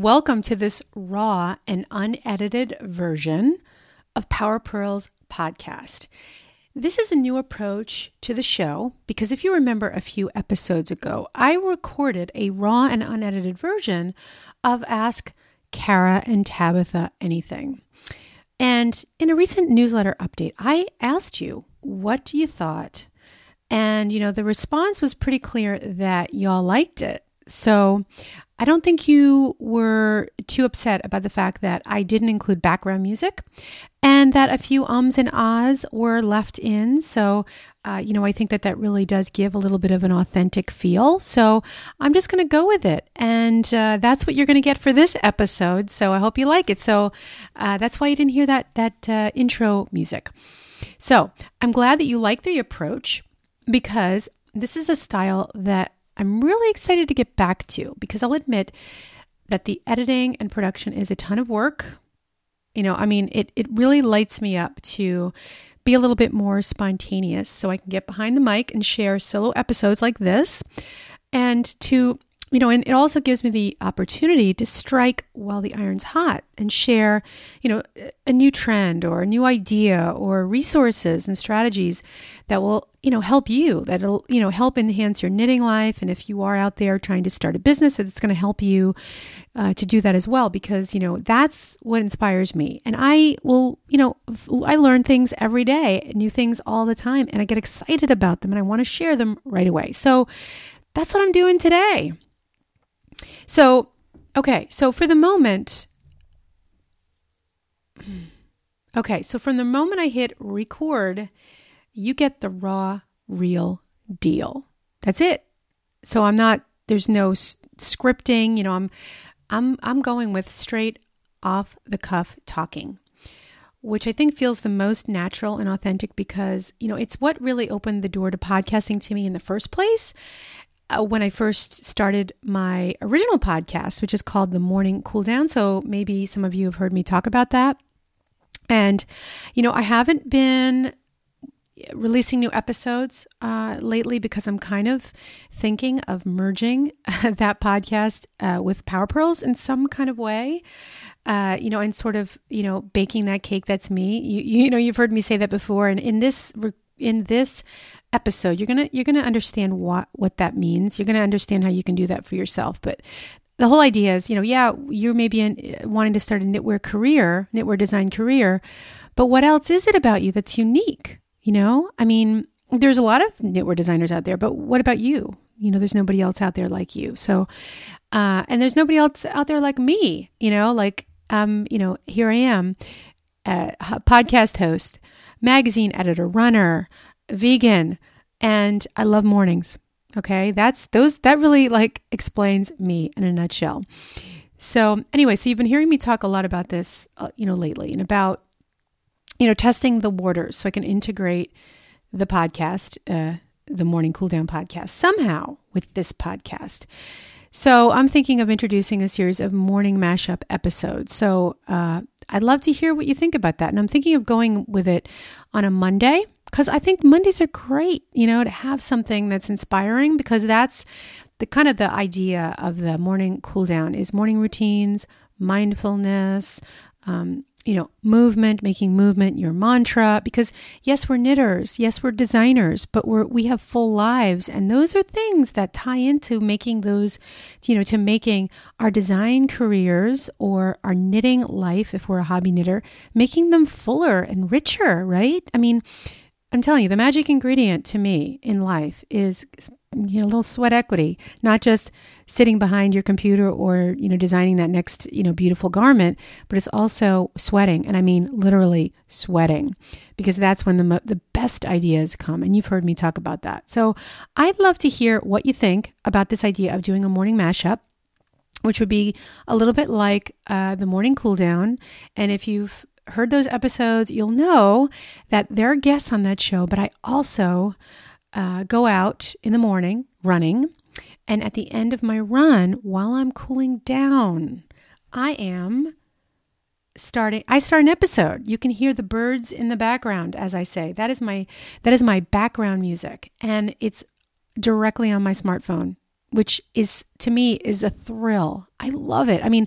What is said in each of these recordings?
Welcome to this raw and unedited version of Power Purls podcast. This is a new approach to the show because if you remember a few episodes ago, I recorded a raw and unedited version of Ask Kara and Tabitha Anything. And in a recent newsletter update, I asked you, what you thought? And, you know, the response was pretty clear that y'all liked it. So I don't think you were too upset about the fact that I didn't include background music and that a few ums and ahs were left in. So, uh, you know, I think that that really does give a little bit of an authentic feel. So I'm just going to go with it. And uh, that's what you're going to get for this episode. So I hope you like it. So uh, that's why you didn't hear that, that uh, intro music. So I'm glad that you like the approach because this is a style that I'm really excited to get back to because I'll admit that the editing and production is a ton of work. You know, I mean, it, it really lights me up to be a little bit more spontaneous so I can get behind the mic and share solo episodes like this and to you know, and it also gives me the opportunity to strike while the iron's hot and share, you know, a new trend or a new idea or resources and strategies that will, you know, help you, that'll, you know, help enhance your knitting life. And if you are out there trying to start a business, it's going to help you uh, to do that as well, because, you know, that's what inspires me. And I will, you know, I learn things every day, new things all the time, and I get excited about them and I want to share them right away. So that's what I'm doing today. So, okay, so for the moment, okay, so from the moment I hit record, you get the raw, real deal. That's it. So I'm not, there's no s- scripting, you know, I'm, I'm, I'm going with straight off the cuff talking which I think feels the most natural and authentic because, you know, it's what really opened the door to podcasting to me in the first place uh, when I first started my original podcast, which is called The Morning Cool Down. So maybe some of you have heard me talk about that. And, you know, I haven't been releasing new episodes uh, lately because I'm kind of thinking of merging that podcast uh, with Power Purls in some kind of way. Uh, you know, and sort of, you know, baking that cake that's me. You, you know, you've heard me say that before. And in this in this episode, you're gonna you're gonna understand what what that means. You're gonna understand how you can do that for yourself. But the whole idea is, you know, yeah, you're maybe in, wanting to start a knitwear career, knitwear design career, but what else is it about you that's unique? You know, I mean, there's a lot of knitwear designers out there, but what about you? You know, there's nobody else out there like you. So, uh, and there's nobody else out there like me. You know, like um, you know, here I am, a podcast host, magazine editor, runner, vegan, and I love mornings. Okay, that's those that really like explains me in a nutshell. So anyway, so you've been hearing me talk a lot about this, uh, you know, lately, and about you know testing the waters so I can integrate the podcast, uh, the Morning Cool Down podcast, somehow with this podcast. So I'm thinking of introducing a series of morning mashup episodes. So uh, I'd love to hear what you think about that, and I'm thinking of going with it on a Monday because I think Mondays are great, you know, to have something that's inspiring because that's the kind of the idea of the morning cool down is morning routines, mindfulness, um, you know, movement, making movement your mantra. Because yes, we're knitters, yes, we're designers, but we're we have full lives, and those are things that tie into making those, you know, to making our design careers or our knitting life, if we're a hobby knitter, making them fuller and richer, right? I mean I'm telling you, the magic ingredient to me in life is you know, a little sweat equity, not just sitting behind your computer or, you know, designing that next, you know, beautiful garment, but it's also sweating. And I mean literally sweating because that's when the, the best ideas come. And you've heard me talk about that. So I'd love to hear what you think about this idea of doing a morning mashup which would be a little bit like uh, the morning cool down. And if you've heard those episodes, you'll know that there are guests on that show, but I also uh, go out in the morning running. And at the end of my run, while I'm cooling down, I am starting I start an episode. You can hear the birds in the background as I say. That is my that is my background music and it's directly on my smartphone. which is to me is a thrill. I love it. I mean,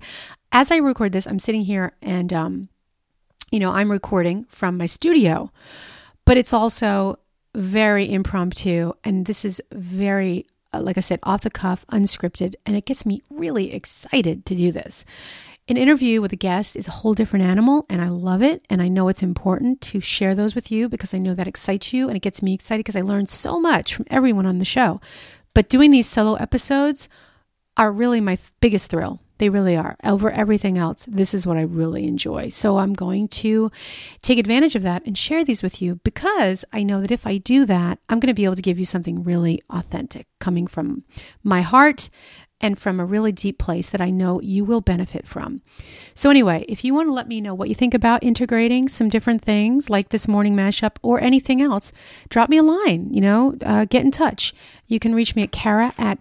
as I record this, I'm sitting here and um, you know, I'm recording from my studio, but it's also very impromptu and this is very uh, like I said, off the cuff, unscripted, and it gets me really excited to do this. An interview with a guest is a whole different animal, and I love it. And I know it's important to share those with you because I know that excites you and it gets me excited because I learned so much from everyone on the show. But doing these solo episodes are really my th- biggest thrill. They really are. Over everything else, this is what I really enjoy. So I'm going to take advantage of that and share these with you because I know that if I do that, I'm going to be able to give you something really authentic coming from my heart and from a really deep place that I know you will benefit from. So, anyway, if you want to let me know what you think about integrating some different things like this morning mashup or anything else, drop me a line, you know, uh, get in touch. You can reach me at Kara at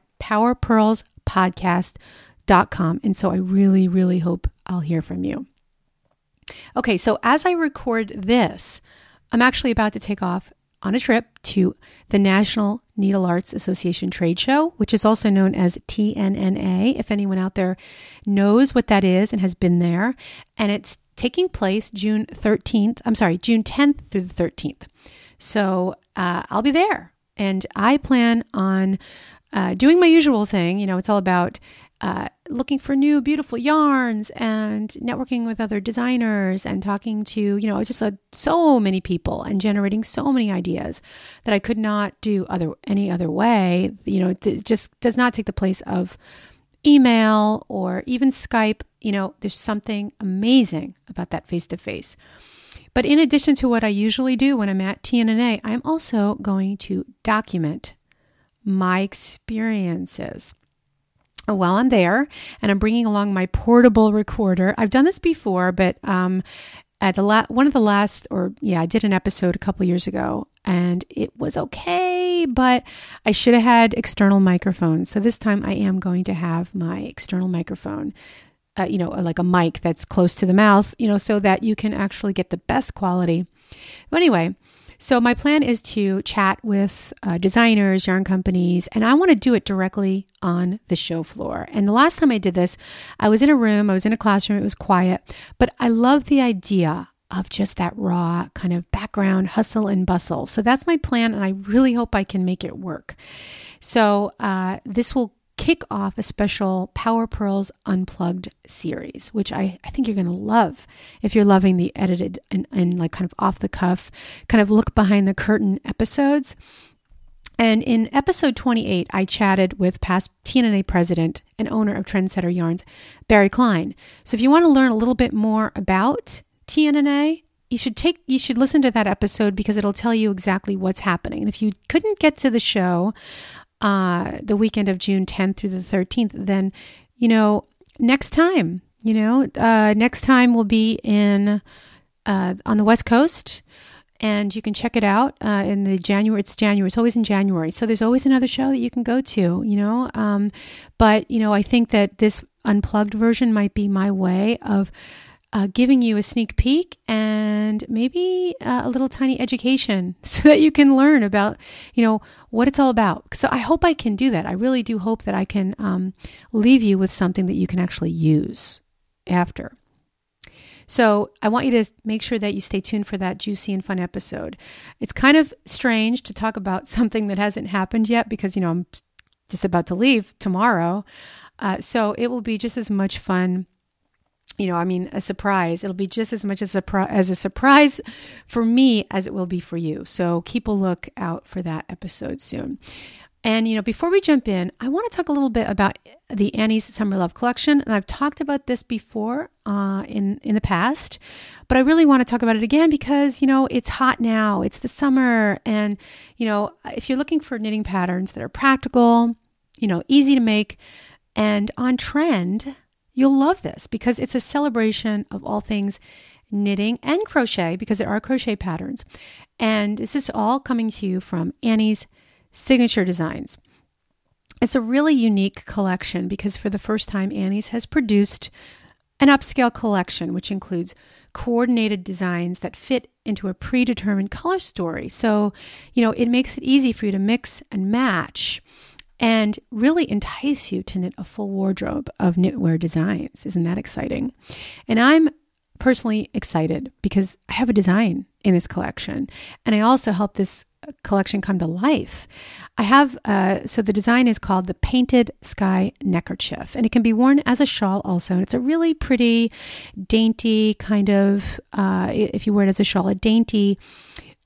powerpurlspodcast.com. And so I really, really hope I'll hear from you. Okay, so as I record this, I'm actually about to take off on a trip to the National Needle Arts Association trade show, which is also known as TNNA, if anyone out there knows what that is and has been there. And it's taking place June 13th, I'm sorry, June 10th through the 13th. So uh, I'll be there. And I plan on uh, doing my usual thing. You know, it's all about uh, looking for new beautiful yarns and networking with other designers and talking to you know just uh, so many people and generating so many ideas that I could not do other any other way. You know it just does not take the place of email or even Skype. You know there's something amazing about that face to face but in addition to what I usually do when I'm at TNNA I'm also going to document my experiences while I'm there, and I'm bringing along my portable recorder. I've done this before, but um, at the la- one of the last, or yeah, I did an episode a couple years ago, and it was okay, but I should have had external microphones. So this time, I am going to have my external microphone. Uh, you know, like a mic that's close to the mouth, you know, so that you can actually get the best quality. But anyway, so, my plan is to chat with uh, designers, yarn companies, and I want to do it directly on the show floor. And the last time I did this, I was in a room, I was in a classroom, it was quiet, but I love the idea of just that raw kind of background hustle and bustle. So, that's my plan, and I really hope I can make it work. So, uh, this will kick off a special Power Purls Unplugged series, which I, I think you're going to love if you're loving the edited and, and like kind of off the cuff, kind of look behind the curtain episodes. And in episode 28, I chatted with past TNNA president and owner of Trendsetter Yarns, Barry Klein. So if you want to learn a little bit more about TNNA, you should take you should listen to that episode because it'll tell you exactly what's happening. And if you couldn't get to the show, uh, the weekend of June 10th through the 13th, then, you know, next time, you know, uh, next time we'll be in uh, on the West Coast. And you can check it out uh, in the January. It's January. It's always in January. So there's always another show that you can go to, you know. Um, but, you know, I think that this unplugged version might be my way of uh, giving you a sneak peek and maybe uh, a little tiny education so that you can learn about you know what it's all about. So i hope i can do that. I really do hope that i can um, leave you with something that you can actually use after. So i want you to make sure that you stay tuned for that juicy and fun episode. It's kind of strange to talk about something that hasn't happened yet because you know i'm just about to leave tomorrow. Uh, so it will be just as much fun you know, I mean, a surprise. It'll be just as much as a, as a surprise for me as it will be for you. So keep a look out for that episode soon. And, you know, before we jump in, I want to talk a little bit about the Annie's Summer Love Collection. And I've talked about this before uh, in, in the past, but I really want to talk about it again because, you know, it's hot now. It's the summer. And, you know, if you're looking for knitting patterns that are practical, you know, easy to make, and on trend, You'll love this because it's a celebration of all things knitting and crochet because there are crochet patterns. And this is all coming to you from Annie's Signature Designs. It's a really unique collection because for the first time, Annie's has produced an upscale collection, which includes coordinated designs that fit into a predetermined color story. So, you know, it makes it easy for you to mix and match and really entice you to knit a full wardrobe of knitwear designs. Isn't that exciting? And I'm personally excited because I have a design in this collection and I also help this collection come to life. I have, uh, so the design is called the Painted Sky Neckerchief, and it can be worn as a shawl also. And it's a really pretty, dainty kind of, uh, if you wear it as a shawl, a dainty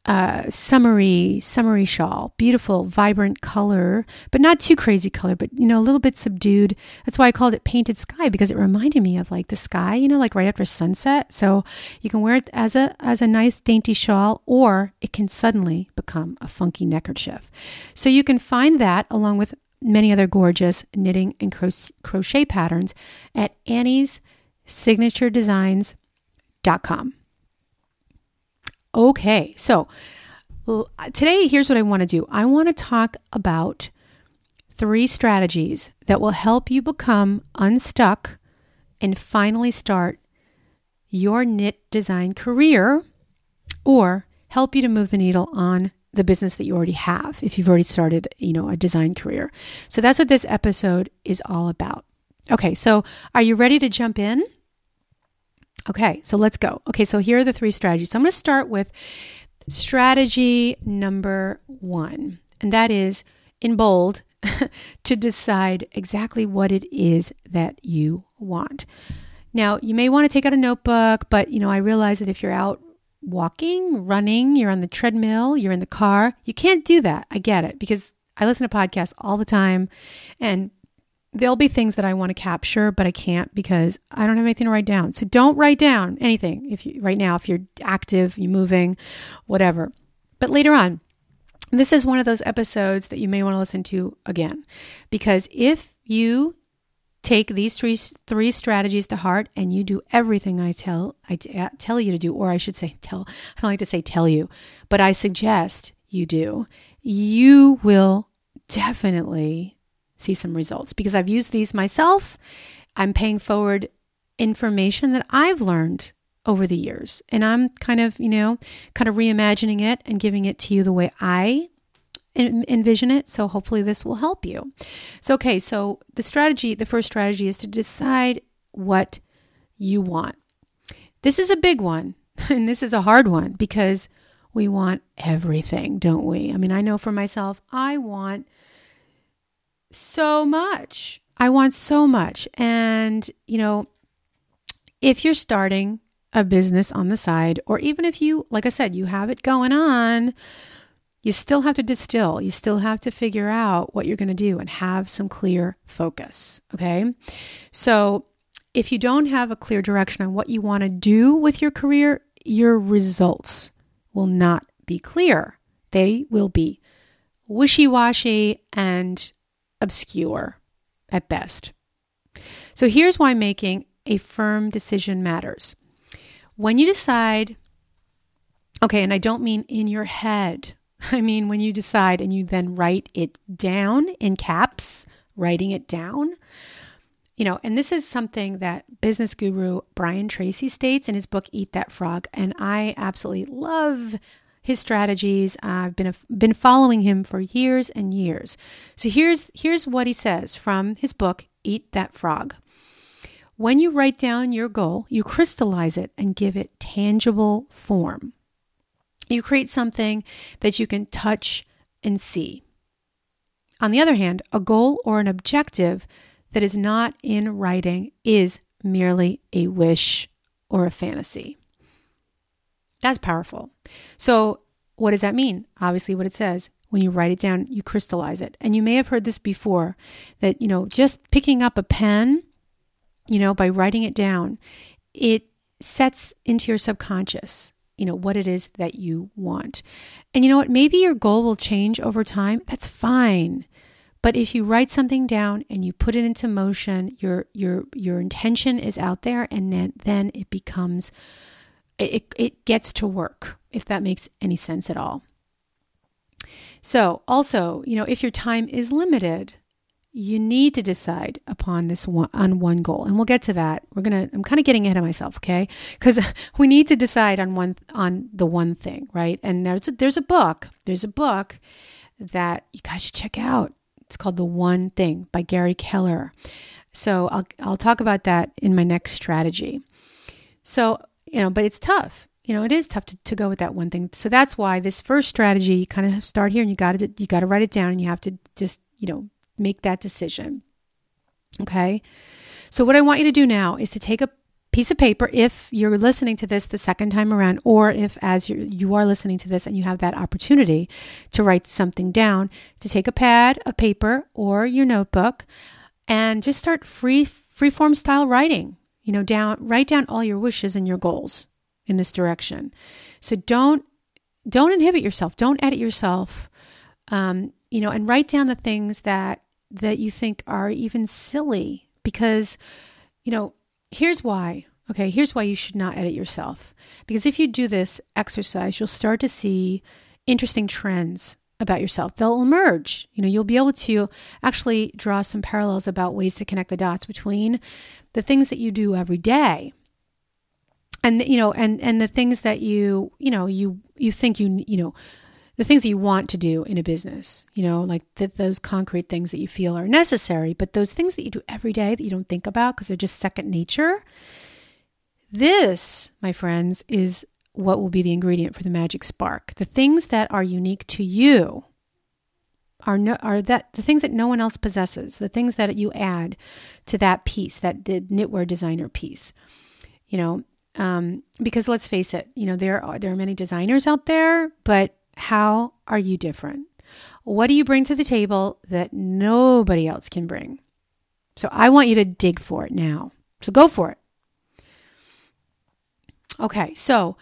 uh, summery, summery shawl. Beautiful, vibrant color, but not too crazy color, but you know, a little bit subdued. That's why I called it painted sky because it reminded me of like the sky, you know, like right after sunset. So you can wear it as a as a nice dainty shawl, or it can suddenly become a funky neckerchief. So you can find that along with many other gorgeous knitting and crochet patterns at Annie's signature designs.com. Okay, so today, here's what I want to do I want to talk about three strategies that will help you become unstuck and finally start your knit design career or help you to move the needle on the business that you already have if you've already started, you know, a design career. So that's what this episode is all about. Okay, so are you ready to jump in? Okay, so let's go. Okay, so here are the three strategies. So I'm going to start with strategy number one, and that is in bold to decide exactly what it is that you want. Now, you may want to take out a notebook, but you know, I realize that if you're out walking, running, you're on the treadmill, you're in the car, you can't do that. I get it because I listen to podcasts all the time and there'll be things that I want to capture, but I can't because I don't have anything to write down. So don't write down anything if you right now if you're active, you're moving, whatever. But later on, this is one of those episodes that you may want to listen to again because if you take these three three strategies to heart and you do everything I tell I uh, tell you to do or I should say tell I don't like to say tell you, but I suggest you do. You will definitely see some results because I've used these myself. I'm paying forward information that I've learned over the years. And I'm kind of, you know, kind of reimagining it and giving it to you the way I envision it. So hopefully this will help you. So, okay, so the strategy, the first strategy is to decide what you want. This is a big one, and this is a hard one because we want everything, don't we? I mean, I know for myself, I want so much. I want so much. And, you know, if you're starting a business on the side, or even if you, like I said, you have it going on, you still have to distill. You still have to figure out what you're going to do and have some clear focus. Okay. So if you don't have a clear direction on what you want to do with your career, your results will not be clear. They will be wishy washy and obscure at best. So here's why making a firm decision matters. When you decide, okay, and I don't mean in your head, I mean when you decide and you then write it down in caps, writing it down. You know, and this is something that business guru Brian Tracy states in his book Eat That Frog. And I absolutely love his strategies. I've been been following him for years and years. So here's here's what he says from his book Eat That Frog. When you write down your goal, you crystallize it and give it tangible form. You create something that you can touch and see. On the other hand, a goal or an objective that is not in writing is merely a wish or a fantasy. That's powerful. So, what does that mean? Obviously, what it says when you write it down, you crystallize it. And you may have heard this before that, you know, just picking up a pen, you know, by writing it down, it sets into your subconscious, you know, what it is that you want. And you know what? Maybe your goal will change over time. That's fine. But if you write something down and you put it into motion, your your your intention is out there and then then it becomes it, it gets to work, if that makes any sense at all. So, also, you know, if your time is limited, you need to decide upon this one on one goal and we'll get to that we're gonna i'm kind of getting ahead of myself okay because we need to decide on one on the one thing right and there's a, there's a book there's a book that you guys should check out It's called The One Thing by Gary Keller. So I'll, I'll talk about that in my next strategy. So, you know, but it's tough. You know, it is tough to, to go with that one thing. So that's why this first strategy, you kind of start here and you got to, you got to write it down and you have to just, you know, make that decision. Okay. So what I want you to do now is to take a piece of paper if you're listening to this the second time around, or if as you you are listening to this and you have that opportunity to write something down, to take a pad a paper or your notebook and just start free freeform style writing. You know, down write down all your wishes and your goals in this direction. So don't don't inhibit yourself. Don't edit yourself. Um, you know, and write down the things that that you think are even silly because you know here's why. Okay, here's why you should not edit yourself. Because if you do this exercise, you'll start to see interesting trends about yourself. They'll emerge. You know, you'll be able to actually draw some parallels about ways to connect the dots between the things that you do every day and you know and and the things that you you know you you think you you know the things that you want to do in a business, you know, like the, those concrete things that you feel are necessary, but those things that you do every day that you don't think about because they're just second nature. This, my friends, is what will be the ingredient for the magic spark. The things that are unique to you are no, are that the things that no one else possesses, the things that you add to that piece, that the knitwear designer piece. You know, um, because let's face it, you know there are there are many designers out there, but how are you different? What do you bring to the table that nobody else can bring? So I want you to dig for it now. So go for it. Okay, so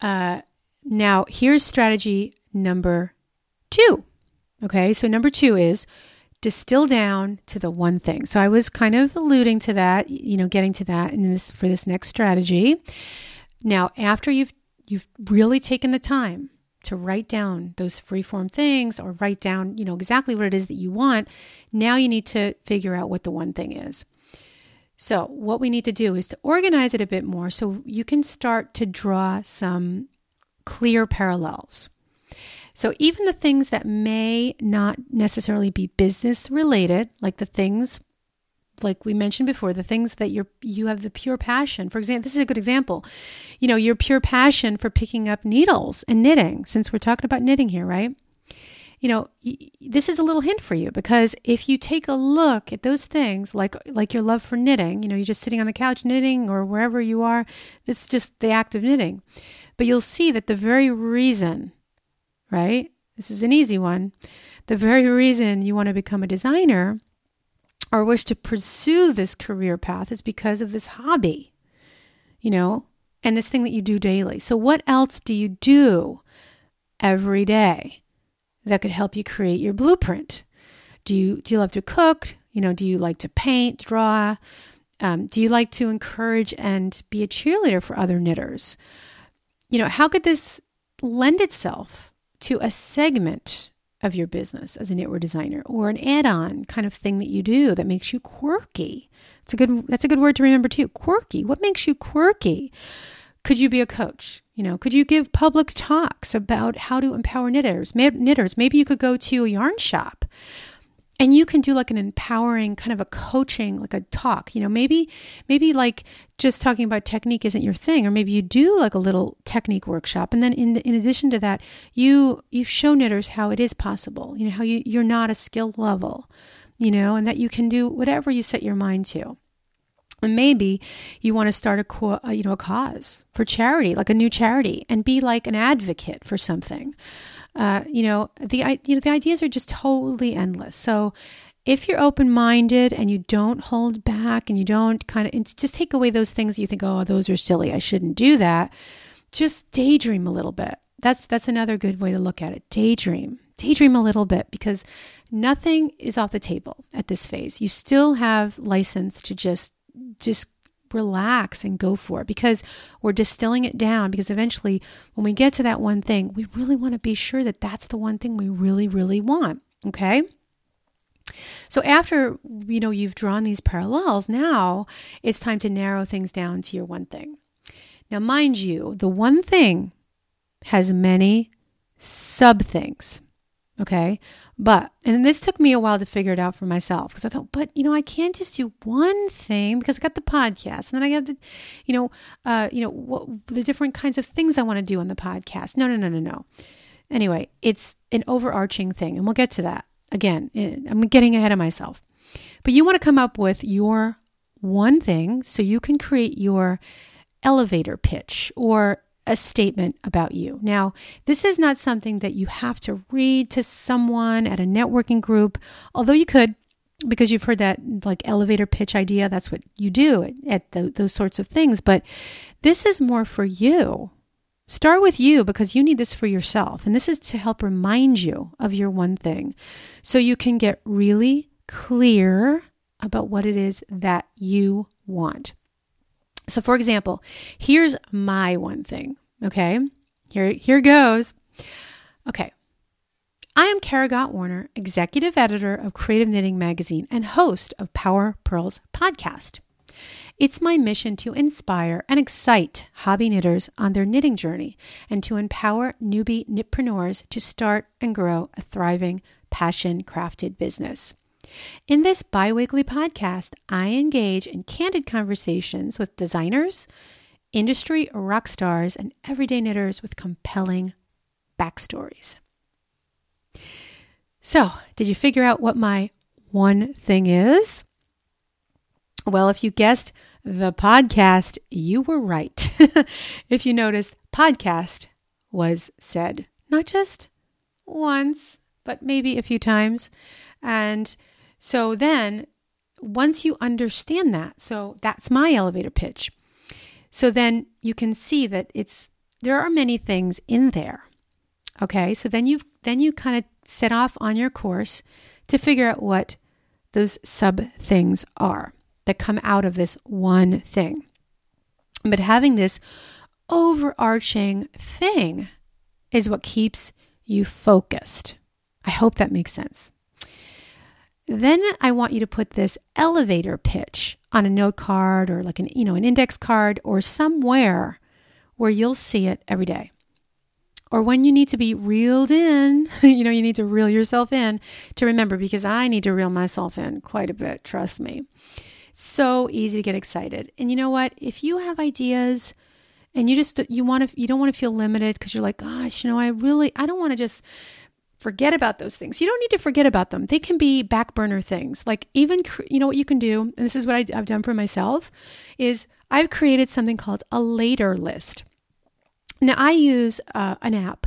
uh, now here's strategy number two. Okay, so number two is distill down to the one thing. So I was kind of alluding to that, you know, getting to that in this for this next strategy. Now, after you've you've really taken the time to write down those freeform things or write down, you know, exactly what it is that you want, now you need to figure out what the one thing is. So, what we need to do is to organize it a bit more so you can start to draw some clear parallels. So, even the things that may not necessarily be business related, like the things like we mentioned before, the things that you're you have the pure passion. For example, this is a good example. You know, your pure passion for picking up needles and knitting, since we're talking about knitting here, right? You know, this is a little hint for you because if you take a look at those things, like like your love for knitting, you know, you're just sitting on the couch knitting or wherever you are, this is just the act of knitting. But you'll see that the very reason, right? This is an easy one. The very reason you want to become a designer or wish to pursue this career path is because of this hobby, you know, and this thing that you do daily. So, what else do you do every day that could help you create your blueprint? Do you do you love to cook? You know, do you like to paint, draw? Um, do you like to encourage and be a cheerleader for other knitters? You know, how could this lend itself to a segment of your business as a knitwear designer or an add-on kind of thing that you do that makes you quirky. It's a good that's a good word to remember too. Quirky. What makes you quirky? Could you be a coach? You know, could you give public talks about how to empower knitters? Knitters, maybe you could go to a yarn shop and you can do like an empowering kind of a coaching like a talk you know maybe maybe like just talking about technique isn't your thing or maybe you do like a little technique workshop and then in in addition to that you you show knitters how it is possible you know how you you're not a skill level you know and that you can do whatever you set your mind to and maybe you want to start a co- you know a cause for charity like a new charity and be like an advocate for something uh, you know the you know the ideas are just totally endless. So if you're open minded and you don't hold back and you don't kind of just take away those things you think, oh, those are silly, I shouldn't do that. Just daydream a little bit. That's that's another good way to look at it. Daydream. Daydream a little bit because nothing is off the table at this phase. You still have license to just just relax and go for it because we're distilling it down because eventually when we get to that one thing we really want to be sure that that's the one thing we really really want okay? So after you know you've drawn these parallels now it's time to narrow things down to your one thing. Now mind you the one thing has many sub things Okay. But, and this took me a while to figure it out for myself because I thought, but, you know, I can't just do one thing because I got the podcast and then I got the, you know, uh, you know, what, the different kinds of things I want to do on the podcast. No, no, no, no, no. Anyway, it's an overarching thing and we'll get to that. Again, eh, I'm getting ahead of myself. But you want to come up with your one thing so you can create your elevator pitch or a statement about you. Now, this is not something that you have to read to someone at a networking group, although you could because you've heard that like elevator pitch idea. That's what you do at, the, those sorts of things. But this is more for you. Start with you because you need this for yourself. And this is to help remind you of your one thing so you can get really clear about what it is that you want. So, for example, here's my one thing. Okay, here, here goes. Okay, I am Kara Gott Warner, executive editor of Creative Knitting Magazine and host of Power Purls podcast. It's my mission to inspire and excite hobby knitters on their knitting journey and to empower newbie knitpreneurs to start and grow a thriving, passion crafted business. In this bi weekly podcast, I engage in candid conversations with designers, industry rock stars, and everyday knitters with compelling backstories. So, did you figure out what my one thing is? Well, if you guessed the podcast, you were right. if you noticed, podcast was said not just once, but maybe a few times. And so then once you understand that, so that's my elevator pitch. So then you can see that it's there are many things in there. Okay? So then you then you kind of set off on your course to figure out what those sub things are that come out of this one thing. But having this overarching thing is what keeps you focused. I hope that makes sense. Then I want you to put this elevator pitch on a note card or like an, you know, an index card or somewhere where you'll see it every day. Or when you need to be reeled in, you know, you need to reel yourself in to remember because I need to reel myself in quite a bit, trust me. So easy to get excited. And you know what? If you have ideas and you just you want to you don't want to feel limited because you're like, gosh, you know, I really I don't want to just forget about those things. You don't need to forget about them. They can be back burner things. Like even you know what you can do, and this is what I, have done for myself, is I've created something called a later list. Now I use uh, an app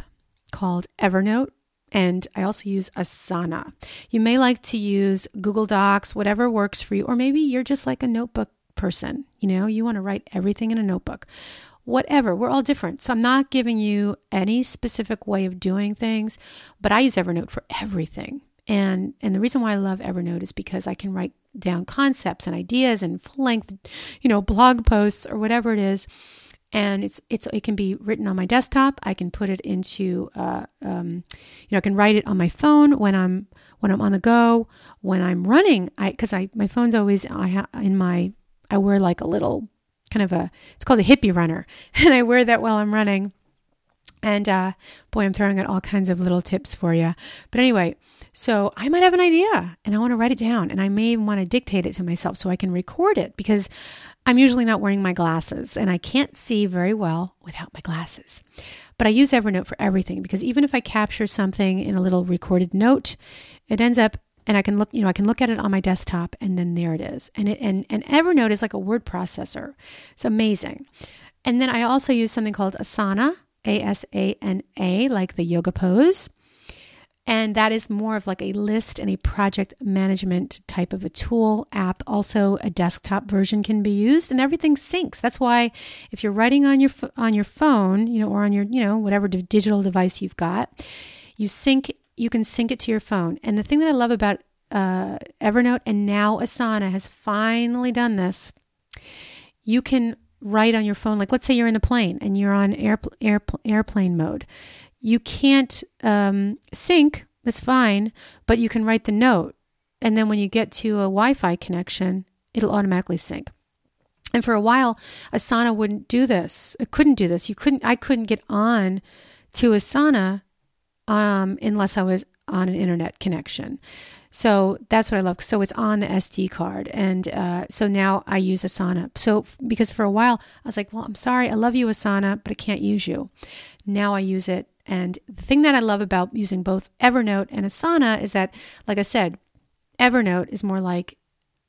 called Evernote. And I also use Asana. You may like to use Google Docs, whatever works for you, or maybe you're just like a notebook person. You know, you want to write everything in a notebook whatever. We're all different. So I'm not giving you any specific way of doing things, but I use Evernote for everything. And and the reason why I love Evernote is because I can write down concepts and ideas and full length, you know, blog posts or whatever it is. And it's it's it can be written on my desktop. I can put it into, uh, um, you know, I can write it on my phone when I'm when I'm on the go, when I'm running. I because I my phone's always I have in my I wear like a little kind of a it's called a hippie runner. And i wear that while i'm running. And uh, boy i'm throwing out all kinds of little tips for you but anyway so i might have an idea and i want to write it down and i may even want to dictate it to myself so i can record it because i'm usually not wearing my glasses and i can't see very well without my glasses. But i use evernote for everything because even if i capture something in a little recorded note it ends up and I can look, you know, I can look at it on my desktop and then there it is. And it and, and Evernote is like a word processor. It's amazing. And then I also use something called Asana, A S A N A, like the yoga pose. And that is more of like a list and a project management type of a tool app. Also, a desktop version can be used, and everything syncs. That's why if you're writing on your on your phone, you know, or on your you know whatever digital device you've got, you sync you can sync it to your phone. And the thing that I love about uh, Evernote and now Asana has finally done this. You can write on your phone, like let's say you're in a plane and you're on air, air, airplane mode. You can't um, sync, that's fine, but you can write the note. And then when you get to a Wi Fi connection, it'll automatically sync. And for a while, Asana wouldn't do this. It couldn't do this. You couldn't, I couldn't get on to Asana um, unless I was on an internet connection. So that's what I love. So it's on the SD card. And uh, so now I use Asana. So because for a while I was like, well, I'm sorry, I love you, Asana, but I can't use you. Now I use it. And the thing that I love about using both Evernote and Asana is that, like I said, Evernote is more like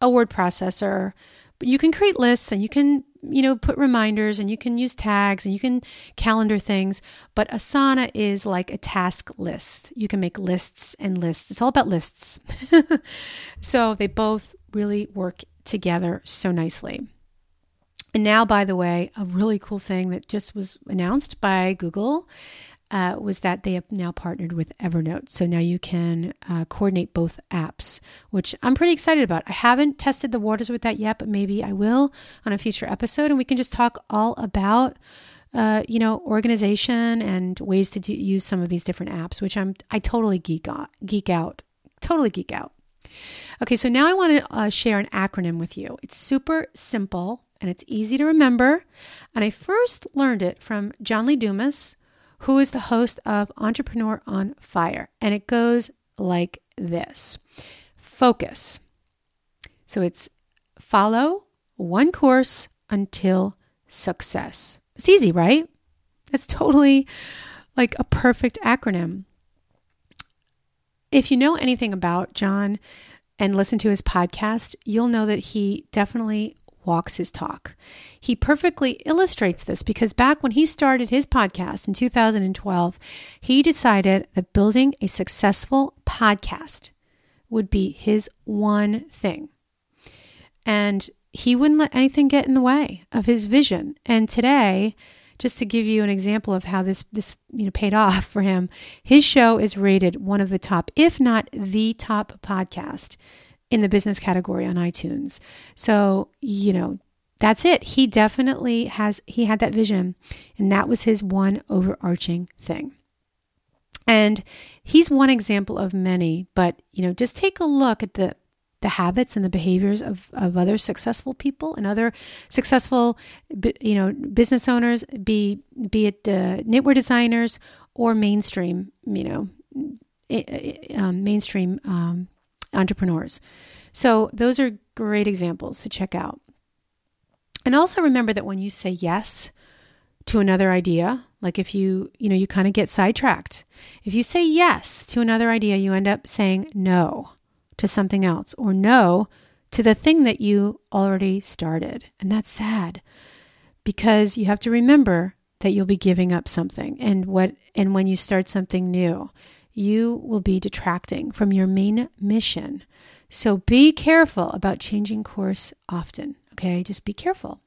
a word processor, but you can create lists and you can you know, put reminders and you can use tags and you can calendar things. But Asana is like a task list. You can make lists and lists. It's all about lists. so they both really work together so nicely. And now, by the way, a really cool thing that just was announced by Google uh, was that they have now partnered with Evernote. So now you can uh, coordinate both apps, which I'm pretty excited about. I haven't tested the waters with that yet, but maybe I will on a future episode, and we can just talk all about. Uh, you know, organization and ways to do, use some of these different apps, which I'm I totally geek out, geek out, totally geek out. Okay, so now I want to uh, share an acronym with you. It's super simple and it's easy to remember. And I first learned it from John Lee Dumas, who is the host of Entrepreneur on Fire. And it goes like this Focus. So it's follow one course until success. It's easy, right? That's totally like a perfect acronym. If you know anything about John and listen to his podcast, you'll know that he definitely walks his talk. He perfectly illustrates this because back when he started his podcast in 2012, he decided that building a successful podcast would be his one thing. And he wouldn't let anything get in the way of his vision. And today, just to give you an example of how this this you know paid off for him, his show is rated one of the top, if not the top podcast in the business category on iTunes. So, you know, that's it. He definitely has, he had that vision, and that was his one overarching thing. And he's one example of many, but, you know, just take a look at the the habits and the behaviors of, of other successful people and other successful you know business owners be be it uh, knitwear designers or mainstream you know um, mainstream um, entrepreneurs. So, those are great examples to check out. And also remember that when you say yes to another idea, like if you, you know, you kind of get sidetracked. If you say yes to another idea, you end up saying no to something else or no to the thing that you already started. And that's sad because you have to remember that you'll be giving up something and what and when you start something new you will be detracting from your main mission. So be careful about changing course often. Okay, just be careful.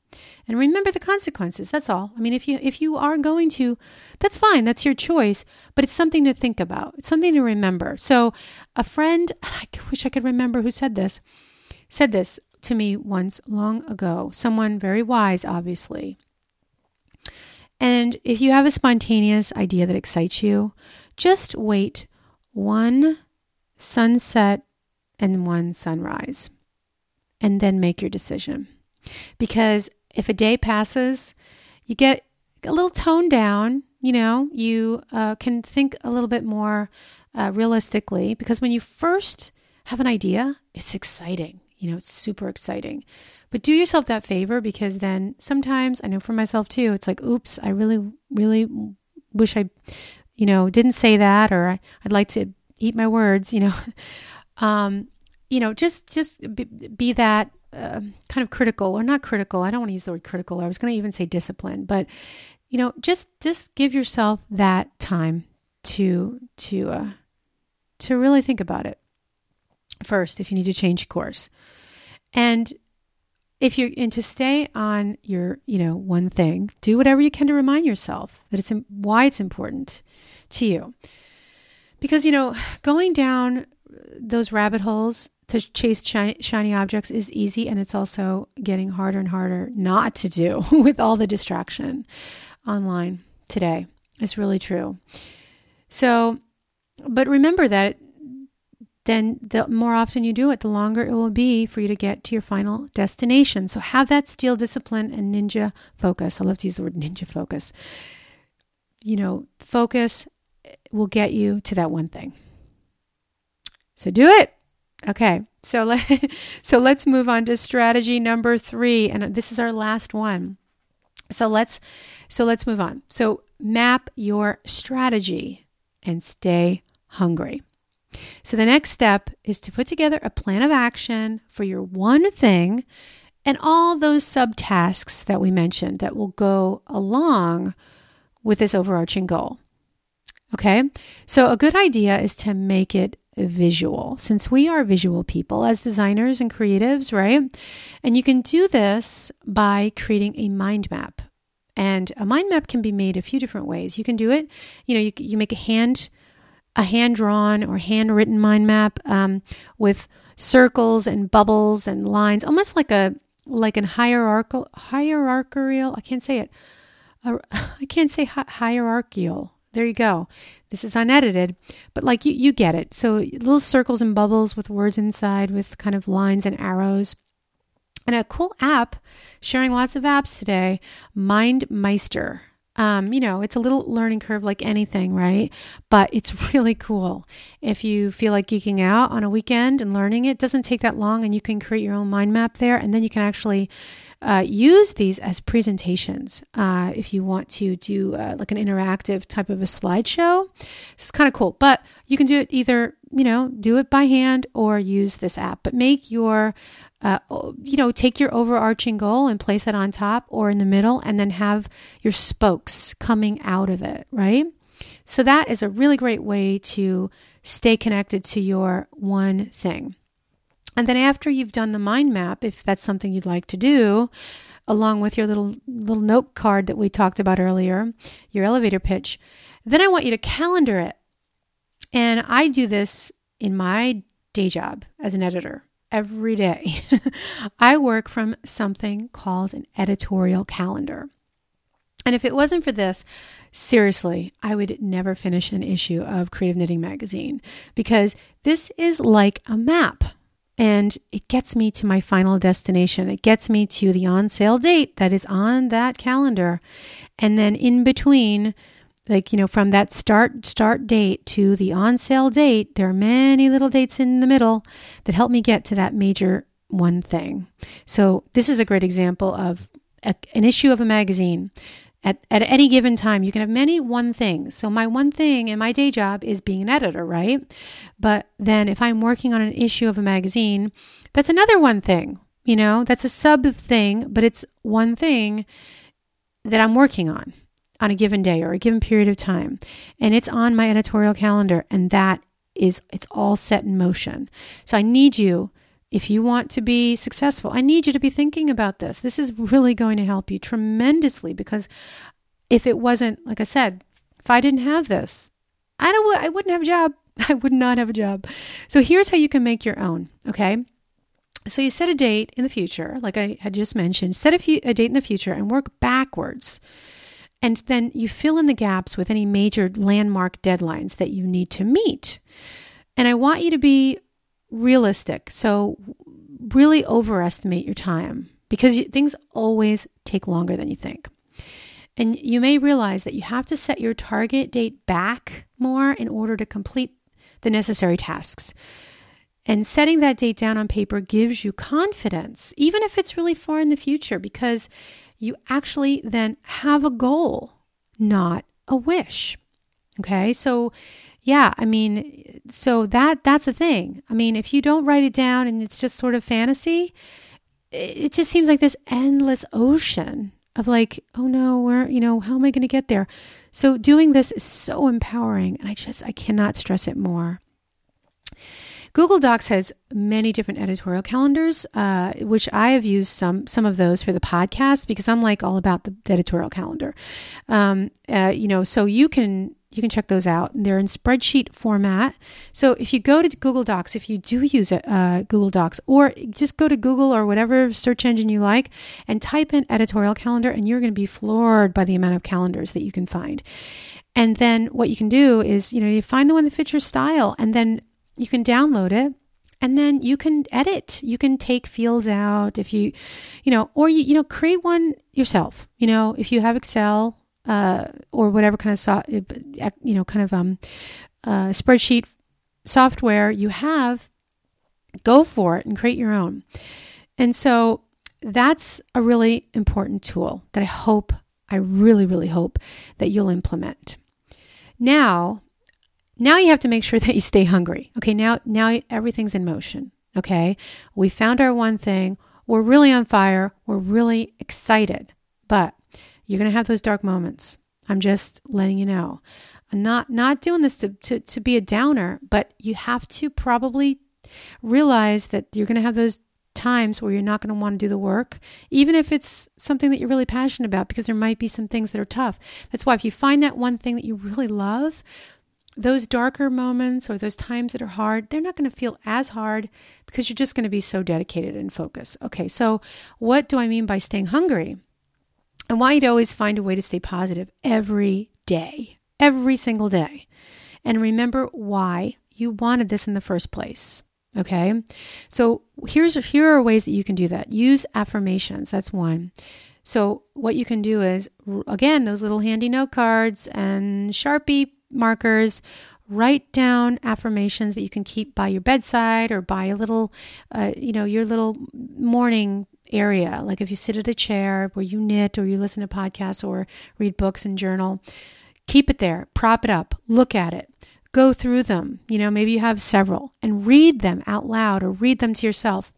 And remember the consequences. That's all. I mean, if you if you are going to, that's fine. That's your choice. But it's something to think about. It's something to remember. So, a friend, I wish I could remember who said this, said this to me once long ago. Someone very wise, obviously. And if you have a spontaneous idea that excites you, just wait one sunset and one sunrise, and then make your decision. Because if a day passes, you get a little toned down, you know, you uh, can think a little bit more uh, realistically. Because when you first have an idea, it's exciting, you know, it's super exciting. But do yourself that favor because then sometimes, I know for myself too, it's like, oops, I really, really wish I you know, didn't say that, or I'd like to eat my words, you know. um, you know, just just be, be that uh, kind of critical or not critical. I don't want to use the word critical. I was going to even say discipline, but you know, just just give yourself that time to to uh, to really think about it first. If you need to change course, and if you're and to stay on your you know one thing do whatever you can to remind yourself that it's why it's important to you. Because you know going down those rabbit holes to chase shiny, shiny objects is easy and it's also getting harder and harder not to do with all the distraction online today. It's really true. So but remember that then the more often you do it, the longer it will be for you to get to your final destination. So have that steel discipline and ninja focus. I love to use the word ninja focus. You know, focus will get you to that one thing. So do it. Okay. So let, so let's move on to strategy number 3 and this is our last one. So let's so let's move on. So map your strategy and stay hungry. So the next step is to put together a plan of action for your one thing and all those subtasks that we mentioned that will go along with this overarching goal. Okay, so a good idea is to make it visual since we are visual people as designers and creatives, right? And you can do this by creating a mind map. And a mind map can be made a few different ways. You can do it, you know, you, you make a hand a hand drawn or handwritten mind map um, with circles and bubbles and lines, almost like a like an hierarchical hierarchical. I can't say it. I can't say hi- hierarchical. There you go. This is unedited, but like you, you get it. So little circles and bubbles with words inside, with kind of lines and arrows. And a cool app, sharing lots of apps today, MindMeister. Um, you know, it's a little learning curve like anything, right? But it's really cool. If you feel like geeking out on a weekend and learning it, it doesn't take that long and you can create your own mind map there. And then you can actually uh, use these as presentations uh, if you want to do uh, like an interactive type of a slideshow. It's kind of cool, but you can do it either, you know, do it by hand or use this app, but make your uh, you know, take your overarching goal and place it on top or in the middle, and then have your spokes coming out of it, right? So, that is a really great way to stay connected to your one thing. And then, after you've done the mind map, if that's something you'd like to do, along with your little little note card that we talked about earlier, your elevator pitch, then I want you to calendar it. And I do this in my day job as an editor every day. I work from something called an editorial calendar. And if it wasn't for this, seriously, I would never finish an issue of Creative Knitting Magazine because this is like a map and it gets me to my final destination. It gets me to the on sale date that is on that calendar. And then in between, like you know from that start start date to the on sale date there are many little dates in the middle that help me get to that major one thing so this is a great example of a, an issue of a magazine at, at any given time you can have many one things so my one thing in my day job is being an editor right but then if i'm working on an issue of a magazine that's another one thing you know that's a sub thing but it's one thing that i'm working on on a given day or a given period of time. And it's on my editorial calendar and that is it's all set in motion. So I need you if you want to be successful, I need you to be thinking about this. This is really going to help you tremendously because if it wasn't, like I said, if I didn't have this, I don't I wouldn't have a job. I would not have a job. So here's how you can make your own, okay? So you set a date in the future, like I had just mentioned, set a, few, a date in the future and work backwards. And then you fill in the gaps with any major landmark deadlines that you need to meet. And I want you to be realistic. So, really overestimate your time because things always take longer than you think. And you may realize that you have to set your target date back more in order to complete the necessary tasks. And setting that date down on paper gives you confidence, even if it's really far in the future, because you actually then have a goal, not a wish. Okay? So yeah, I mean, so that that's the thing. I mean, if you don't write it down and it's just sort of fantasy, it just seems like this endless ocean of like, oh no, where, you know, how am I going to get there? So doing this is so empowering and I just I cannot stress it more. Google Docs has many different editorial calendars, uh, which I have used some some of those for the podcast because I'm like all about the, the editorial calendar. Um, uh, you know, so you can you can check those out. They're in spreadsheet format. So if you go to Google Docs, if you do use it, uh, Google Docs, or just go to Google or whatever search engine you like and type in editorial calendar, and you're going to be floored by the amount of calendars that you can find. And then what you can do is, you know, you find the one that fits your style, and then you can download it and then you can edit you can take fields out if you you know or you you know create one yourself you know if you have excel uh, or whatever kind of so, uh, you know kind of um uh, spreadsheet software you have, go for it and create your own. And so that's a really important tool that I hope, I really, really hope that you'll implement. Now, now you have to make sure that you stay hungry. Okay, now now everything's in motion. Okay? We found our one thing. We're really on fire. We're really excited. But you're going to have those dark moments. I'm just letting you know. I'm not not doing this to, to, to be a downer, but you have to probably realize that you're going to have those times where you're not going to want to do the work, even if it's something that you're really passionate about, because there might be some things that are tough. That's why if you find that one thing that you really love, those darker moments or those times that are hard, they're not going to feel as hard because you're just going to be so dedicated and focused. Okay, so what do I mean by staying hungry? And why you'd always find a way to stay positive every day, every single day. And remember why you wanted this in the first place. Okay. So here's here are ways that you can do that. Use affirmations. That's one. So what you can do is again those little handy note cards and Sharpie markers write down affirmations that you can keep by your bedside or by a little uh, you know your little morning area like if you sit at a chair where you knit or you listen to podcasts or read books and journal keep it there prop it up look at it go through them. You know, maybe you have several and read them out loud or read them to yourself.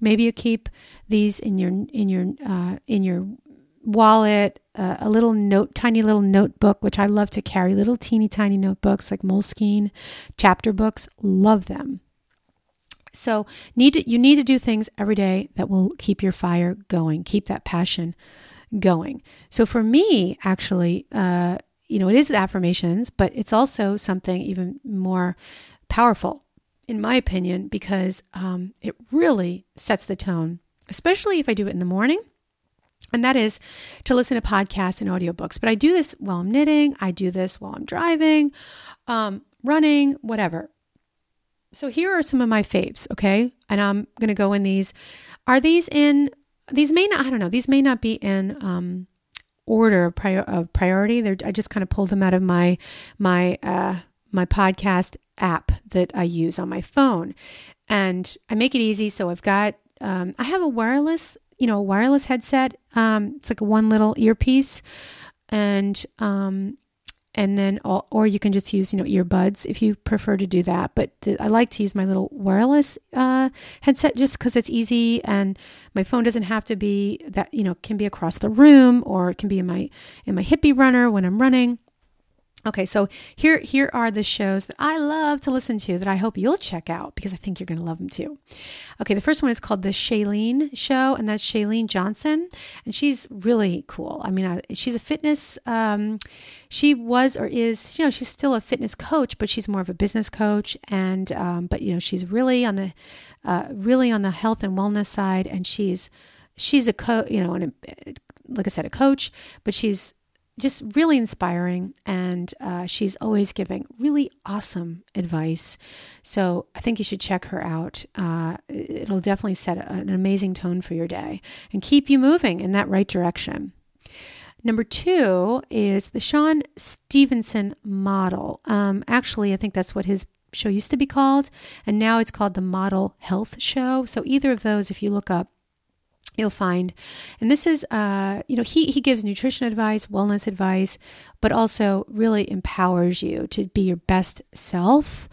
Maybe you keep these in your in your uh, in your wallet, uh, a little note, tiny little notebook, which I love to carry. Little teeny tiny notebooks like Moleskine chapter books. Love them. So need to, you need to do things every day that will keep your fire going, keep that passion going. So for me, actually, uh, you know, it is the affirmations, but it's also something even more powerful, in my opinion, because um, it really sets the tone, especially if I do it in the morning. And that is to listen to podcasts and audiobooks. But I do this while I'm knitting, I do this while I'm driving, um, running, whatever. So here are some of my faves, okay? And I'm going to go in these. Are these in, these may not, I don't know, these may not be in, um, order of, prior, of priority. They're, I just kind of pulled them out of my my uh, my podcast app that I use on my phone, and I make it easy. So I've got um, I have a wireless you know a wireless headset. Um, it's like one little earpiece, and um, and then or you can just use you know earbuds if you prefer to do that. But i like to use my little wireless uh, headset just because it's easy and my phone doesn't have to be that you know can be across the room or it can be in my in my hippie runner when i'm running Okay, so here here are the shows that I love to listen to that I hope you'll check out because I think you're going to love them too. Okay, the first one is called the Chalene Show, and that's Chalene Johnson, and she's really cool. I mean, I, she's a fitness. Um, she was or is, you know, she's still a fitness coach, but she's more of a business coach, and um, but you know, she's really on the uh, really on the health and wellness side, and she's she's a co, you know, and like I said, a coach, but she's just really inspiring. And uh, she's always giving really awesome advice. So I think you should check her out. Uh, it'll definitely set an amazing tone for your day and keep you moving in that right direction. Number two is the Shawn Stevenson model. Um, actually, I think that's what his show used to be called, and now it's called the Model Health Show. So either of those, if you look up you'll find and this is uh, you know he, he gives nutrition advice wellness advice but also really empowers you to be your best self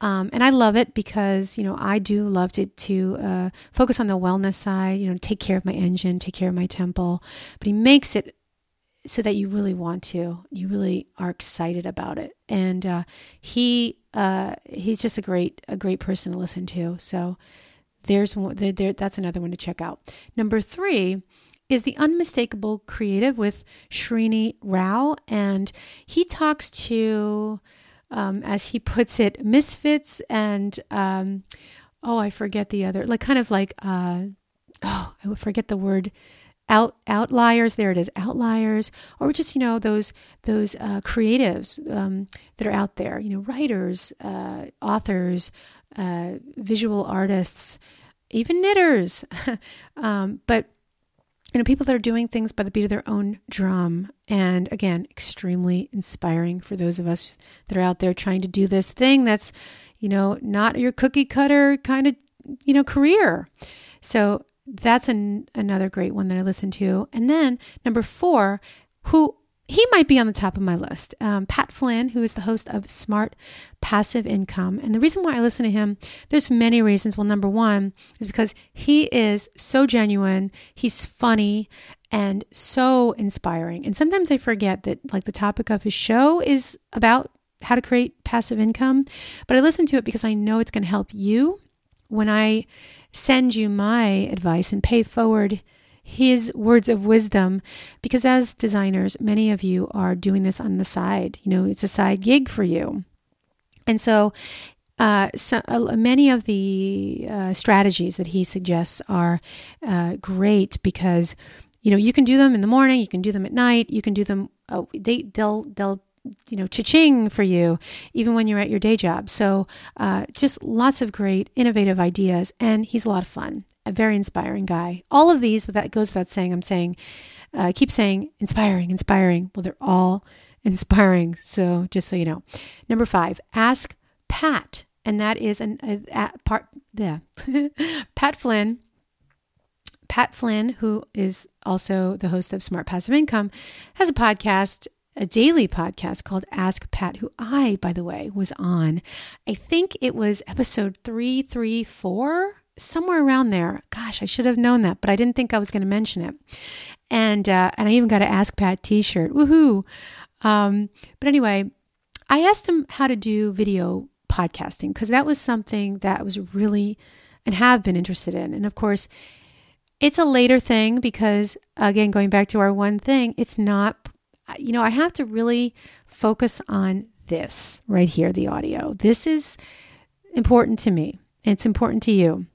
um, and I love it because you know I do love to to uh, focus on the wellness side. You know, take care of my engine, take care of my temple. But he makes it so that you really want to, you really are excited about it. And uh, he uh, he's just a great a great person to listen to. So there's one, there, there, that's another one to check out. Number three is the unmistakable creative with Srini Rao, and he talks to, um, as he puts it, misfits and um, oh, I forget the other, like kind of like uh, oh, I forget the word out outliers there it is outliers or just you know those those uh, creatives um, that are out there you know writers uh, authors uh, visual artists, even knitters. um, but you know, people that are doing things by the beat of their own drum. And again, extremely inspiring for those of us that are out there trying to do this thing that's, you know, not your cookie cutter kind of, you know, career. So that's an, another great one that I listen to. And then number four, who he might be on the top of my list. Um, Pat Flynn, who is the host of Smart Passive Income. And the reason why I listen to him, there's many reasons. Well, number one is because he is so genuine, he's funny, and so inspiring. And sometimes I forget that, like, the topic of his show is about how to create passive income. But I listen to it because I know it's going to help you when I send you my advice and pay forward his words of wisdom. Because as designers many of you are doing this on the side. You know it's a side gig for you. And so uh, so, uh, many of the uh, strategies that he suggests are uh, great because you know you can do them in the morning you can do them at night you can do them uh, they they'll they'll you know, cha-ching for you, even when you're at your day job. So uh, just lots of great, innovative ideas, and he's a lot of fun a very inspiring guy. All of these, that goes without saying, I'm saying, uh, keep saying inspiring, inspiring. Well, they're all inspiring. So just so you know. Number five, ask Pat. And that is an part, yeah, Pat Flynn. Pat Flynn, who is also the host of Smart Passive Income, has a podcast a daily podcast called Ask Pat, who I, by the way, was on. I think it was episode 334 somewhere around there. Gosh, I should have known that, but I didn't think I was going to mention it. And uh, and I even got a Ask Pat T-shirt. Woohoo! Um, but anyway, I asked him how to do video podcasting because that was something that was really and have been interested in. And of course, it's a later thing because again, going back to our one thing, it's not. You know, I have to really focus on this right here, the audio. This is important to me. It's important to you.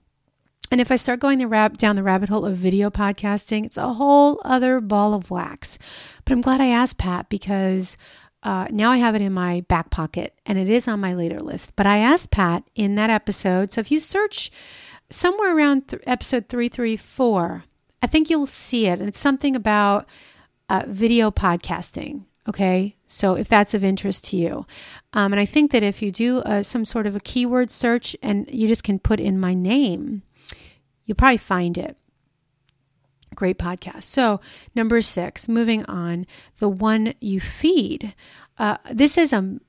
And if I start going the rab- down the rabbit hole of video podcasting, it's a whole other ball of wax. But I'm glad I asked Pat because uh, now I have it in my back pocket and it is on my later list. But I asked Pat in that episode. So if you search somewhere around th- episode 334, I think you'll see it. And it's something about uh, video podcasting. Okay, so if that's of interest to you, um, and I think that if you do uh, some sort of a keyword search and you just can put in my name, You'll probably find it. Great podcast. So, number six, moving on, the one you feed. Uh, this is a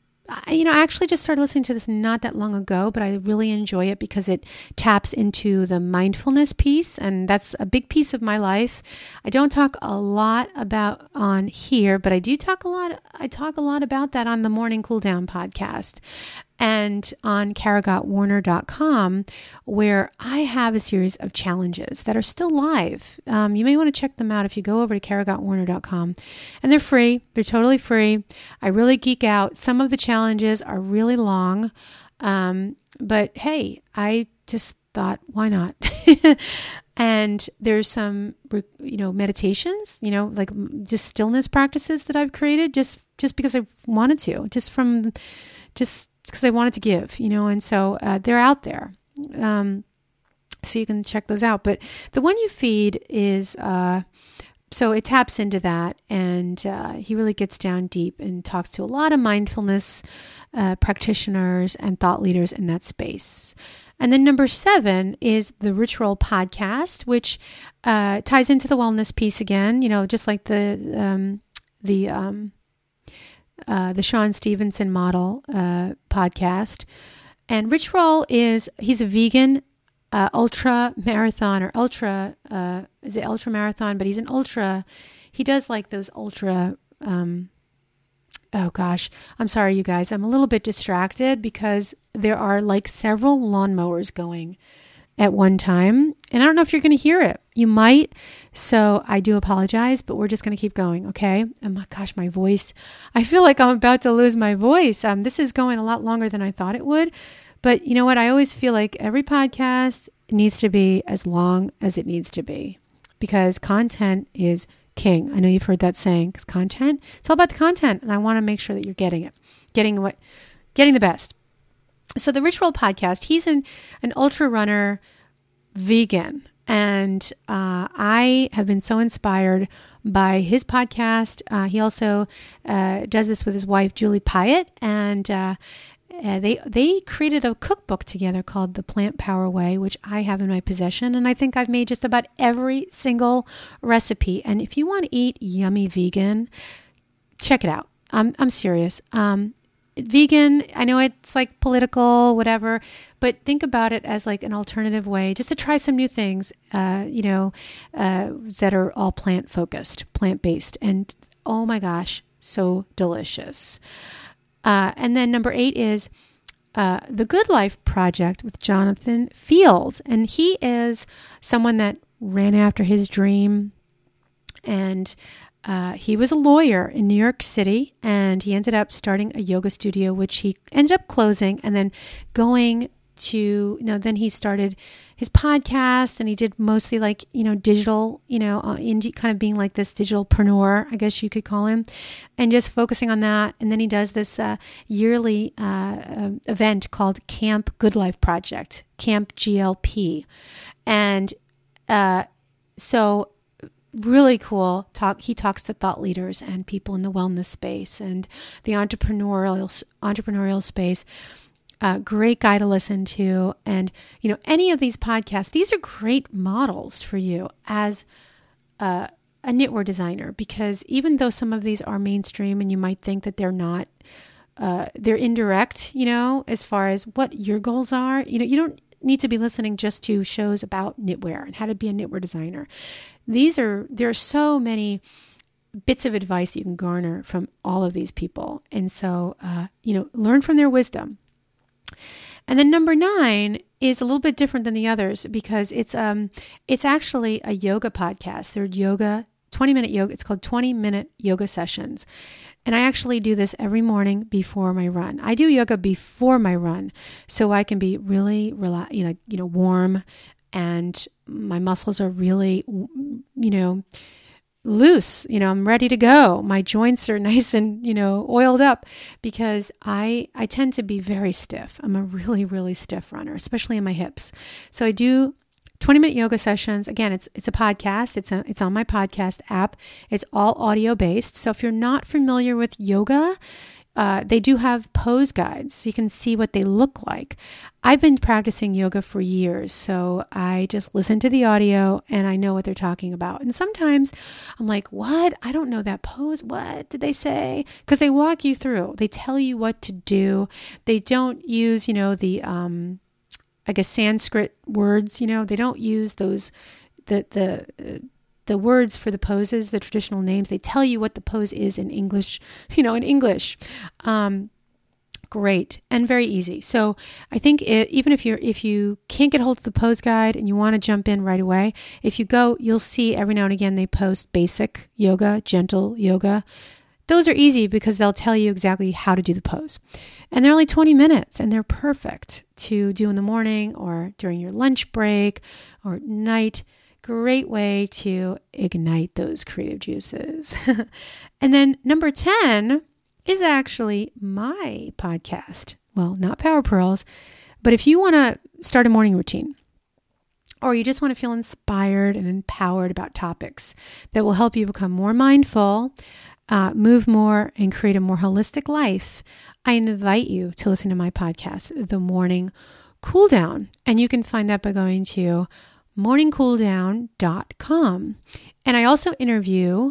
you know, I actually just started listening to this not that long ago, but I really enjoy it because it taps into the mindfulness piece, and that's a big piece of my life. I don't talk a lot about on here, but I do talk a lot. I talk a lot about that on the Morning Cool Down podcast and on KaraGottWarner.com, where I have a series of challenges that are still live. Um, you may want to check them out if you go over to KaraGottWarner.com. And they're free, they're totally free. I really geek out. Some of the challenges are really long, um, but hey, I just thought, why not? and there's some, you know, meditations, you know, like just stillness practices that I've created just just because I wanted to, just from just because I wanted to give, you know, and so uh, they're out there. Um, so you can check those out. But the one you feed is uh, so it taps into that, and uh, he really gets down deep and talks to a lot of mindfulness uh, practitioners and thought leaders in that space. And then number seven is the Rich Roll podcast, which uh, ties into the wellness piece again. You know, just like the um, the um, uh, the Shawn Stevenson model uh, podcast. And Rich Roll is he's a vegan uh, ultra marathon or ultra uh, is it ultra marathon? But he's an ultra. He does like those ultra. Um, oh gosh, I'm sorry, you guys. I'm a little bit distracted because there are like several lawnmowers going at one time. And I don't know if you're going to hear it. You might. So I do apologize, but we're just going to keep going. Okay. Oh my gosh, my voice. I feel like I'm about to lose my voice. Um, this is going a lot longer than I thought it would. But you know what? I always feel like every podcast needs to be as long as it needs to be because content is king. I know you've heard that saying because content, it's all about the content. And I want to make sure that you're getting it, getting what, getting the best so the Roll podcast, he's an, an ultra runner vegan. And uh, I have been so inspired by his podcast. Uh, he also uh, does this with his wife, Julie Piatt. And uh, uh, they they created a cookbook together called the Plant Power Way, which I have in my possession, and I think I've made just about every single recipe. And if you want to eat yummy vegan, check it out. I'm I'm serious. Um, vegan, I know it's like political, whatever, but think about it as like an alternative way just to try some new things, uh, you know, uh, that are all plant focused, plant based. And oh my gosh, so delicious. Uh, and then number eight is uh, the Good Life Project with Jonathan Fields. And he is someone that ran after his dream and uh, he was a lawyer in New York City and he ended up starting a yoga studio, which he ended up closing and then going to, you know, then he started his podcast and he did mostly like, you know, digital, you know, uh, indie, kind of being like this digitalpreneur, I guess you could call him, and just focusing on that. And then he does this uh, yearly uh, uh event called Camp Good Life Project, Camp GLP. And uh, so really cool talk he talks to thought leaders and people in the wellness space and the entrepreneurial entrepreneurial space uh, great guy to listen to and you know any of these podcasts these are great models for you as uh, a knitwear designer because even though some of these are mainstream and you might think that they're not uh, they're indirect you know as far as what your goals are you know you don't need to be listening just to shows about knitwear and how to be a knitwear designer. These are there are so many bits of advice that you can garner from all of these people, and so uh, you know learn from their wisdom. And then number nine is a little bit different than the others because it's um it's actually a yoga podcast. They're yoga 20 minute yoga. It's called 20 minute yoga sessions. And I actually do this every morning before my run. I do yoga before my run so I can be really relax, you know, you know, warm and my muscles are really you know, loose, you know, I'm ready to go. My joints are nice and, you know, oiled up because I I tend to be very stiff. I'm a really really stiff runner, especially in my hips. So I do 20 minute yoga sessions. Again, it's it's a podcast. It's a, it's on my podcast app. It's all audio based. So if you're not familiar with yoga, uh, they do have pose guides so you can see what they look like. I've been practicing yoga for years, so I just listen to the audio and I know what they're talking about. And sometimes I'm like, what? I don't know that pose. What did they say? Because they walk you through, they tell you what to do. They don't use, you know, the, um, I guess Sanskrit words. You know, they don't use those the the the words for the poses, the traditional names. They tell you what the pose is in English. You know, in English. Um, great and very easy. So I think it, even if you're if you can't get hold of the pose guide and you want to jump in right away, if you go, you'll see every now and again they post basic yoga, gentle yoga. Those are easy because they'll tell you exactly how to do the pose. And they're only 20 minutes and they're perfect to do in the morning or during your lunch break or at night. Great way to ignite those creative juices. and then number 10 is actually my podcast. Well, not Power Purls, but if you want to start a morning routine, or you just want to feel inspired and empowered about topics that will help you become more mindful, uh, move more, and create a more holistic life, I invite you to listen to my podcast, The Morning Cool Down. And you can find that by going to morningcooldown.com. And I also interview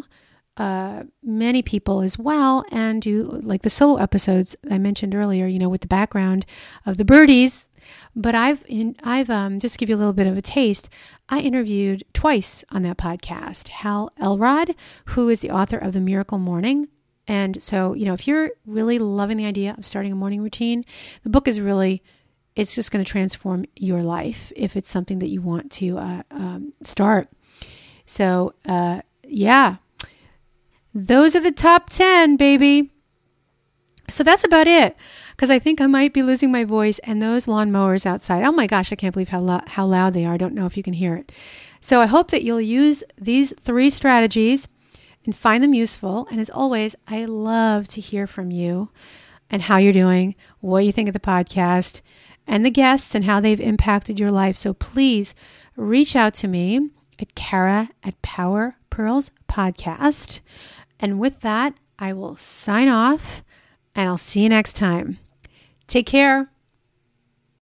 uh, many people as well and do like the solo episodes I mentioned earlier, you know, with the background of the birdies but I've in, I've um, just give you a little bit of a taste. I interviewed twice on that podcast Hal Elrod, who is the author of The Miracle Morning. And so, you know, if you're really loving the idea of starting a morning routine, the book is really it's just going to transform your life if it's something that you want to uh, um, start. So, uh, yeah, those are the top 10, baby. So that's about it because I think I might be losing my voice and those lawnmowers outside. Oh my gosh, I can't believe how, lo- how loud they are. I don't know if you can hear it. So I hope that you'll use these three strategies and find them useful. And as always, I love to hear from you and how you're doing, what you think of the podcast, and the guests and how they've impacted your life. So please reach out to me at Kara at Power Purls Podcast. And with that, I will sign off and I'll see you next time. Take care.